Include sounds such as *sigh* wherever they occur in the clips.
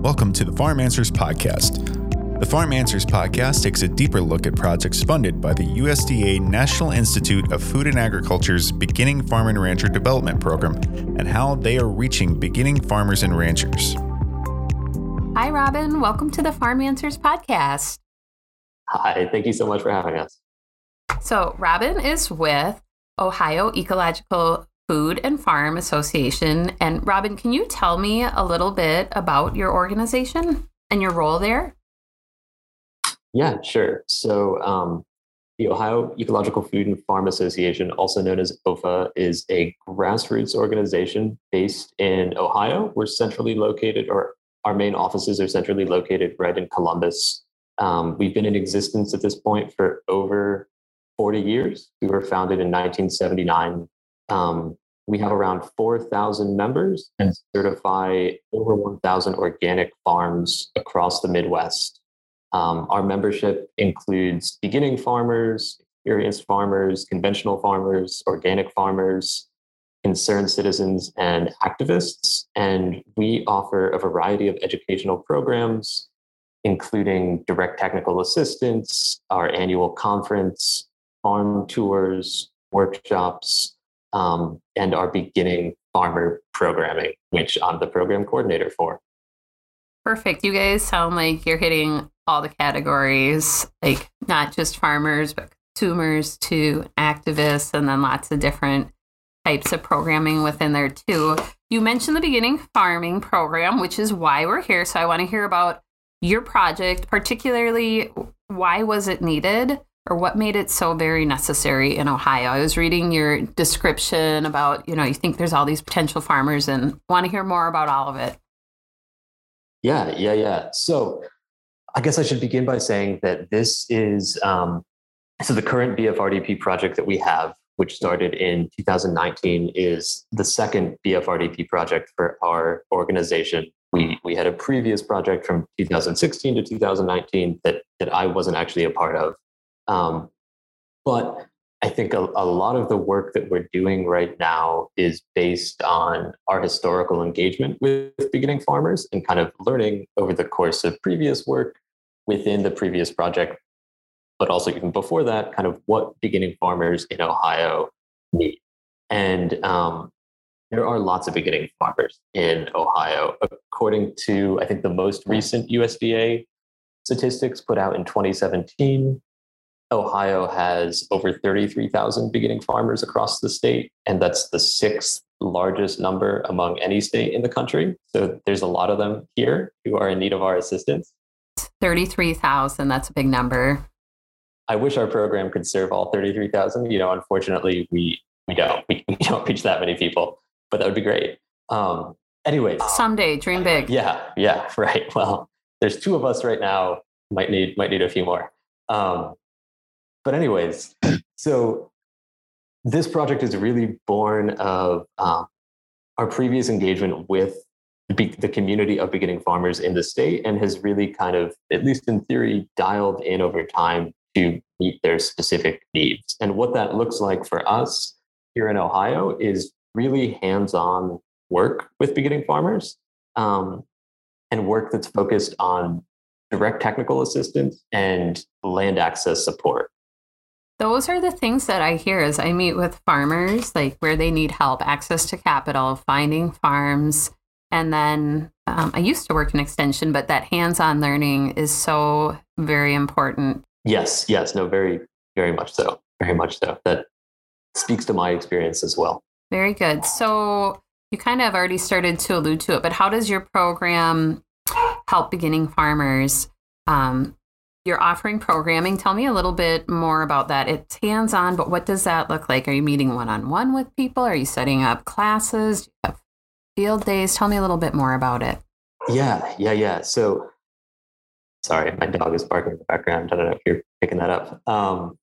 Welcome to the Farm Answers Podcast. The Farm Answers Podcast takes a deeper look at projects funded by the USDA National Institute of Food and Agriculture's Beginning Farm and Rancher Development Program and how they are reaching beginning farmers and ranchers. Hi, Robin. Welcome to the Farm Answers Podcast. Hi, thank you so much for having us. So, Robin is with Ohio Ecological Food and Farm Association. And Robin, can you tell me a little bit about your organization and your role there? Yeah, sure. So, um, the Ohio Ecological Food and Farm Association, also known as OEFFA, is a grassroots organization based in Ohio. We're centrally located, or our main offices are centrally located right in Columbus. Um, we've been in existence at this point for over 40 years. We were founded in 1979 um, we have around 4,000 members and certify over 1,000 organic farms across the Midwest. Um, our membership includes beginning farmers, experienced farmers, conventional farmers, organic farmers, concerned citizens, and activists. And we offer a variety of educational programs, including direct technical assistance, our annual conference, farm tours, workshops, um, and our beginning farmer programming, which I'm the program coordinator for. Perfect. You guys sound like you're hitting all the categories, like not just farmers, but consumers to activists, and then lots of different types of programming within there too. You mentioned the beginning farming program, which is why we're here. So I want to hear about your project, particularly why was it needed? Or what made it so very necessary in Ohio? I was reading your description about, you know, you think there's all these potential farmers and want to hear more about all of it. Yeah, yeah, yeah. So I guess I should begin by saying that this is um, so the current BFRDP project that we have, which started in 2019, is the second BFRDP project for our organization. We we had a previous project from 2016 to 2019 that that I wasn't actually a part of, um, but I think a, a, lot of the work that we're doing right now is based on our historical engagement with beginning farmers and kind of learning over the course of previous work within the previous project, but also even before that, kind of what beginning farmers in Ohio need. And um, there are lots of beginning farmers in Ohio. According to, I think, the most recent USDA statistics put out in 2017, Ohio has over 33,000 beginning farmers across the state, and that's the sixth largest number among any state in the country. So there's a lot of them here who are in need of our assistance. 33,000, that's a big number. I wish our program could serve all 33,000. You know, unfortunately, we, we don't. We, *laughs* we don't reach that many people, but that would be great. Um, anyways. Someday, dream big. Yeah, yeah, *laughs* right. Well, there's two of us right now. Might need might need a few more. Um, but anyways, so this project is really born of um, our previous engagement with the community of beginning farmers in the state and has really kind of, at least in theory, dialed in over time to meet their specific needs. And what that looks like for us here in Ohio is really hands on work with beginning farmers um, and work that's focused on direct technical assistance and land access support those are the things that I hear as I meet with farmers, like where they need help, access to capital, finding farms. And then um, I used to work in extension, but that hands on learning is so very important. Yes, yes, no, very, very much so. Very much so. That speaks to my experience as well. Very good. So you kind of already started to allude to it, but how does your program help beginning farmers um, you're offering programming. Tell me a little bit more about that. It's hands on, but what does that look like? Are you meeting one on one with people? Are you setting up classes? Field days? Tell me a little bit more about it. Yeah, yeah, yeah. So, sorry, my dog is barking in the background. I don't know if you're picking that up. Um,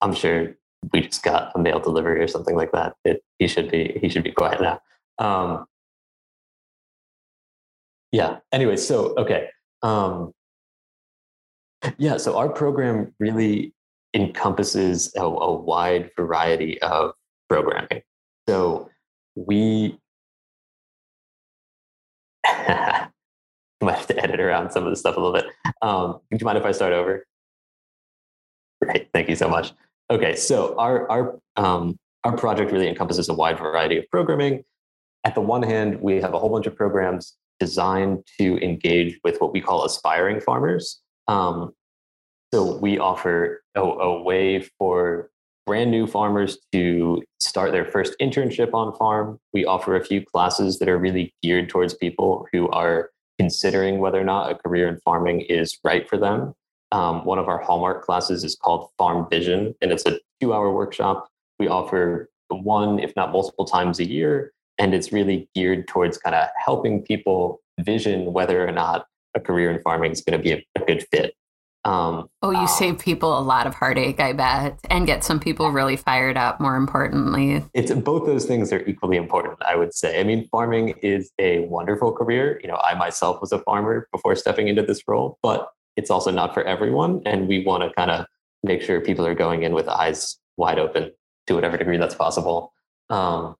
I'm sure we just got a mail delivery or something like that. It, he should be he should be quiet now. Um, yeah. Anyway, so okay. Um, yeah, so our program really encompasses a, a wide variety of programming. So we *laughs* might have to edit around some of the stuff a little bit. Um, do you mind if I start over? Great, thank you so much. Okay, so our our um, our project really encompasses a wide variety of programming. At the one hand, we have a whole bunch of programs designed to engage with what we call aspiring farmers. Um, so we offer a, a way for brand new farmers to start their first internship on farm. We offer a few classes that are really geared towards people who are considering whether or not a career in farming is right for them. Um, one of our hallmark classes is called Farm Vision, and it's a two hour workshop. We offer one, if not multiple times a year, and it's really geared towards kind of helping people vision whether or not a career in farming is going to be a, a good fit. Um, oh, you save people a lot of heartache, I bet, and get some people really fired up. More importantly, it's both those things are equally important. I would say. I mean, farming is a wonderful career. You know, I myself was a farmer before stepping into this role, but it's also not for everyone, and we want to kind of make sure people are going in with eyes wide open to whatever degree that's possible. Um,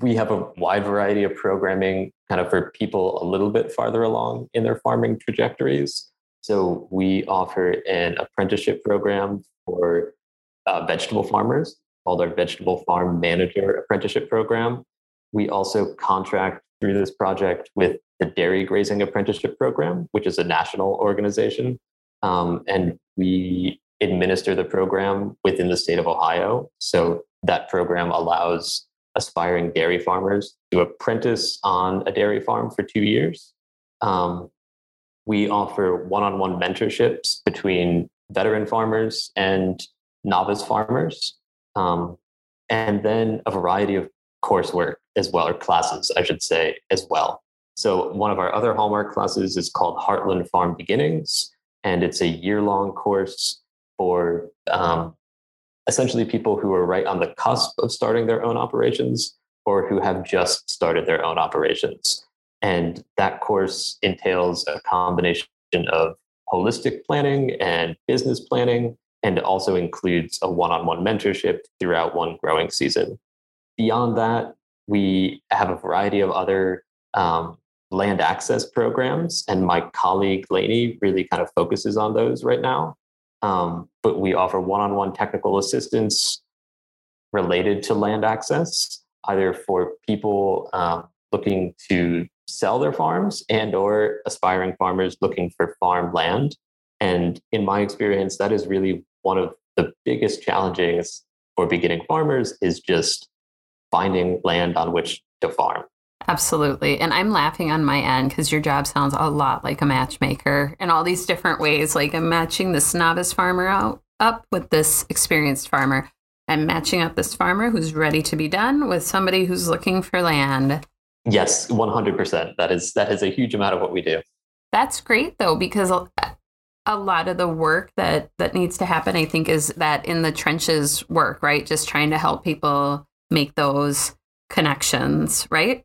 we have a wide variety of programming kind of for people a little bit farther along in their farming trajectories. So we offer an apprenticeship program for uh, vegetable farmers called our Vegetable Farm Manager Apprenticeship Program. We also contract through this project with the Dairy Grazing Apprenticeship Program, which is a national organization. Um, and we administer the program within the state of Ohio. So that program allows aspiring dairy farmers to apprentice on a dairy farm for two years. Um, we offer one on one mentorships between veteran farmers and novice farmers, um, and then a variety of coursework as well, or classes, I should say, as well. So, one of our other hallmark classes is called Heartland Farm Beginnings, and it's a year long course for um, essentially people who are right on the cusp of starting their own operations or who have just started their own operations. And that course entails a combination of holistic planning and business planning, and also includes a one on one mentorship throughout one growing season. Beyond that, we have a variety of other um, land access programs, and my colleague Lainey really kind of focuses on those right now. Um, but we offer one on one technical assistance related to land access, either for people um, looking to sell their farms and or aspiring farmers looking for farm land. And in my experience, that is really one of the biggest challenges for beginning farmers is just finding land on which to farm. Absolutely. And I'm laughing on my end because your job sounds a lot like a matchmaker in all these different ways. Like I'm matching this novice farmer out up with this experienced farmer. I'm matching up this farmer who's ready to be done with somebody who's looking for land. Yes, 100%. That is that is a huge amount of what we do. That's great though because a lot of the work that that needs to happen I think is that in the trenches work, right? Just trying to help people make those connections, right?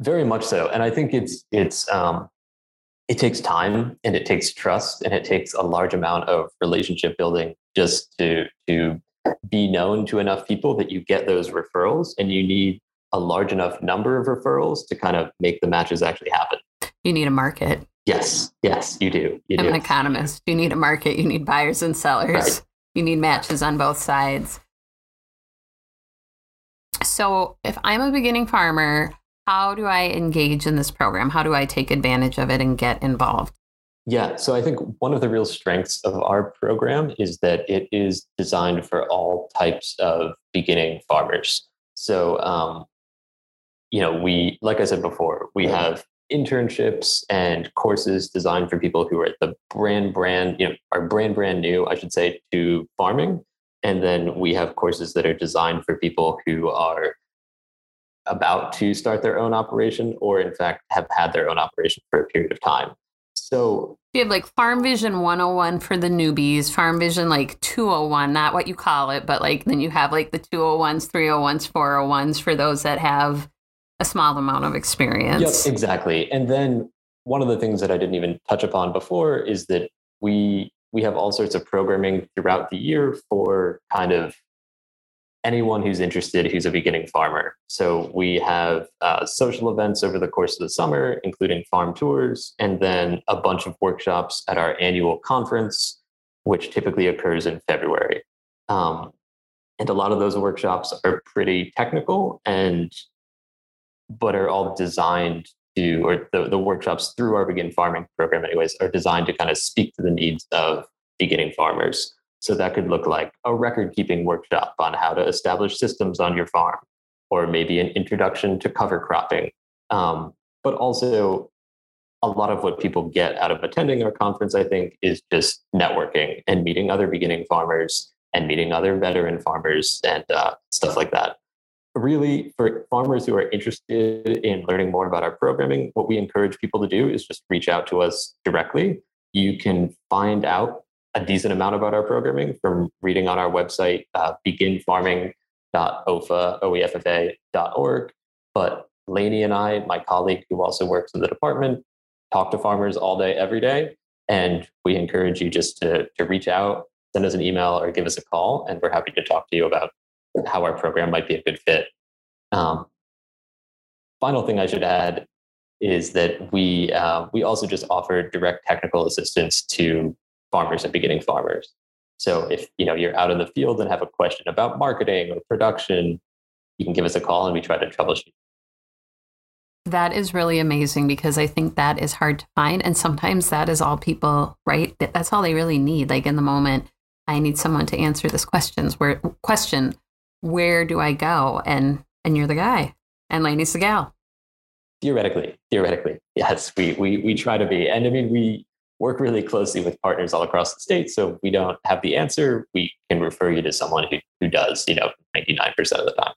Very much so. And I think it's it's um it takes time and it takes trust and it takes a large amount of relationship building just to to be known to enough people that you get those referrals and you need a large enough number of referrals to kind of make the matches actually happen. You need a market. Yes, yes, you do. You I'm do. an economist. You need a market. You need buyers and sellers. Right. You need matches on both sides. So, if I'm a beginning farmer, how do I engage in this program? How do I take advantage of it and get involved? Yeah, so I think one of the real strengths of our program is that it is designed for all types of beginning farmers. So, um, you know, we, like I said before, we have internships and courses designed for people who are at the brand, brand, you know, are brand, brand new, I should say, to farming. And then we have courses that are designed for people who are about to start their own operation or, in fact, have had their own operation for a period of time. So you have like Farm Vision 101 for the newbies, Farm Vision like 201, not what you call it, but like then you have like the 201s, 301s, 401s for those that have a small amount of experience. Yep, exactly. And then one of the things that I didn't even touch upon before is that we we have all sorts of programming throughout the year for kind of anyone who's interested who's a beginning farmer. So we have uh, social events over the course of the summer, including farm tours, and then a bunch of workshops at our annual conference, which typically occurs in February. Um, and a lot of those workshops are pretty technical and but are all designed to or the, the workshops through our begin farming program anyways are designed to kind of speak to the needs of beginning farmers so that could look like a record keeping workshop on how to establish systems on your farm or maybe an introduction to cover cropping um, but also a lot of what people get out of attending our conference i think is just networking and meeting other beginning farmers and meeting other veteran farmers and uh, stuff like that. Really, for farmers who are interested in learning more about our programming, what we encourage people to do is just reach out to us directly. You can find out a decent amount about our programming from reading on our website, uh, beginfarming.oeffa.org. But Lainey and I, my colleague who also works in the department, talk to farmers all day, every day. And we encourage you just to, to reach out send us an email or give us a call, and we're happy to talk to you about how our program might be a good fit. Um, final thing I should add is that we uh, we also just offer direct technical assistance to farmers and beginning farmers. So if you know you're out in the field and have a question about marketing or production, you can give us a call and we try to troubleshoot. That is really amazing because I think that is hard to find. And sometimes that is all people, right? That's all they really need. Like in the moment, I need someone to answer this questions where question, where do I go? And and you're the guy. And Lainey's the gal. Theoretically, theoretically, yes, we we we try to be. And I mean we work really closely with partners all across the state. So we don't have the answer. We can refer you to someone who, who does, you know, 99% of the time.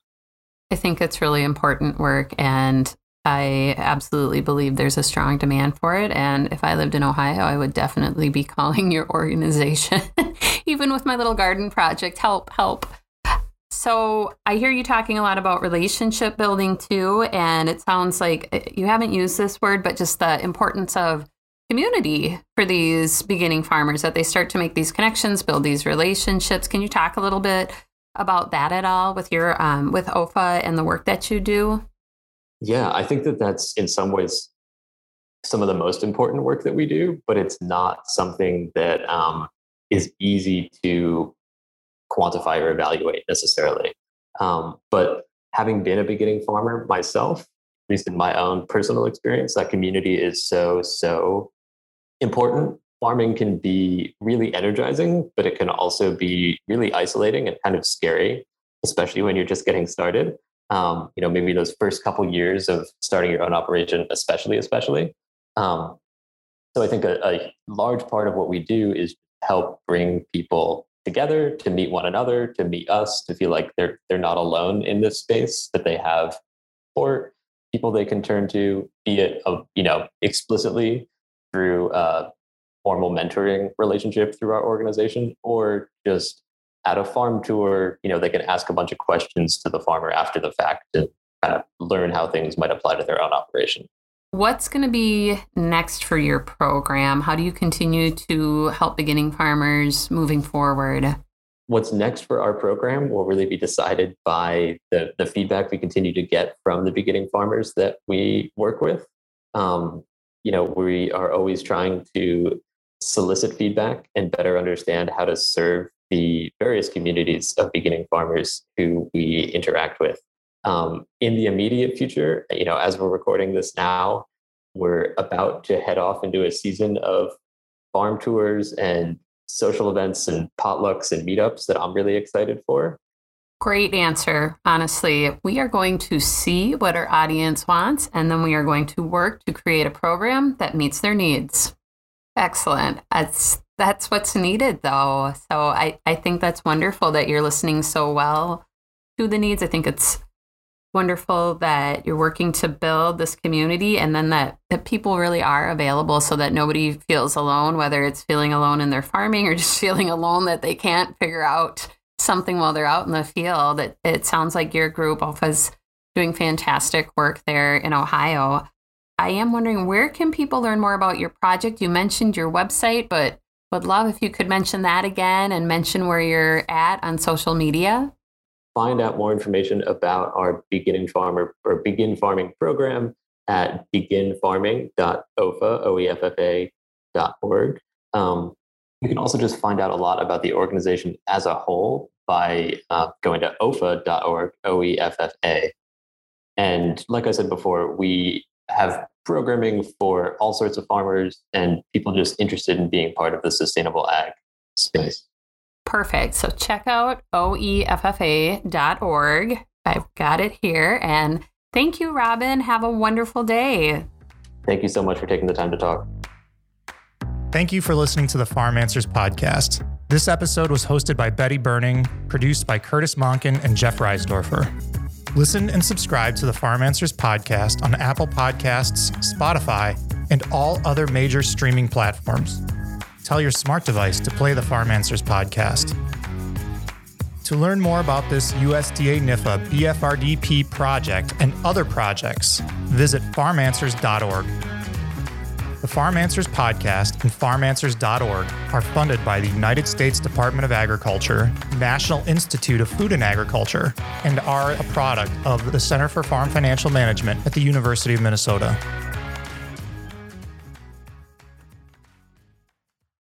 I think it's really important work. And I absolutely believe there's a strong demand for it. And if I lived in Ohio, I would definitely be *laughs* calling your organization, *laughs* even with my little garden project. Help, help. So I hear you talking a lot about relationship building too. And it sounds like uh, you haven't used this word, but just the importance of community for these beginning farmers that they start to make these connections, build these relationships. Can you talk a little bit about that at all with your um, with OEFFA and the work that you do? Yeah, I think that that's in some ways some of the most important work that we do, but it's not something that um, is easy to quantify or evaluate necessarily. Um, but having been a beginning farmer myself, at least in my own personal experience, that community is so, so important. Farming can be really energizing, but it can also be really isolating and kind of scary, especially when you're just getting started um, you know, maybe those first couple years of starting your own operation, especially, especially. Um, so I think a, a large part of what we do is help bring people together to meet one another, to meet us, to feel like they're they're not alone in this space, that they have support, people they can turn to, be it uh, you know explicitly through a formal mentoring relationship through our organization, or just at a farm tour, you know, they can ask a bunch of questions to the farmer after the fact to kind of learn how things might apply to their own operation. What's going to be next for your program? How do you continue to help beginning farmers moving forward? What's next for our program will really be decided by the, the feedback we continue to get from the beginning farmers that we work with. Um, you know, we are always trying to solicit feedback and better understand how to serve the various communities of beginning farmers who we interact with. Um, in the immediate future, you know, as we're recording this now, we're about to head off into a season of farm tours and social events and potlucks and meetups that I'm really excited for. Great answer. Honestly, we are going to see what our audience wants, and then we are going to work to create a program that meets their needs. Excellent. That's that's what's needed though. So I, I think that's wonderful that you're listening so well to the needs. I think it's wonderful that you're working to build this community and then that, that people really are available so that nobody feels alone, whether it's feeling alone in their farming or just *laughs* feeling alone that they can't figure out something while they're out in the field. It, it sounds like your group is doing fantastic work there in Ohio. I am wondering where can people learn more about your project? You mentioned your website, but would love if you could mention that again and mention where you're at on social media. find out more information about our beginning farmer or begin farming program at beginfarming.oeffa.org. Um, you can also just find out a lot about the organization as a whole by uh, going to oeffa.org, O-E-F-F-A. And like I said before, we have programming for all sorts of farmers and people just interested in being part of the sustainable ag space. Perfect. So check out oeffa.org. I've got it here. And thank you, Robin. Have a wonderful day. Thank you so much for taking the time to talk. Thank you for listening to the Farm Answers podcast. This episode was hosted by Betty Berning, produced by Curtis Monken and Jeff Reisdorfer. Listen and subscribe to the Farm Answers podcast on Apple Podcasts, Spotify, and all other major streaming platforms. Tell your smart device to play the Farm Answers podcast. To learn more about this USDA NIFA BFRDP project and other projects, visit farmanswers.org. The Farm Answers podcast and farmanswers.org are funded by the United States Department of Agriculture, National Institute of Food and Agriculture, and are a product of the Center for Farm Financial Management at the University of Minnesota.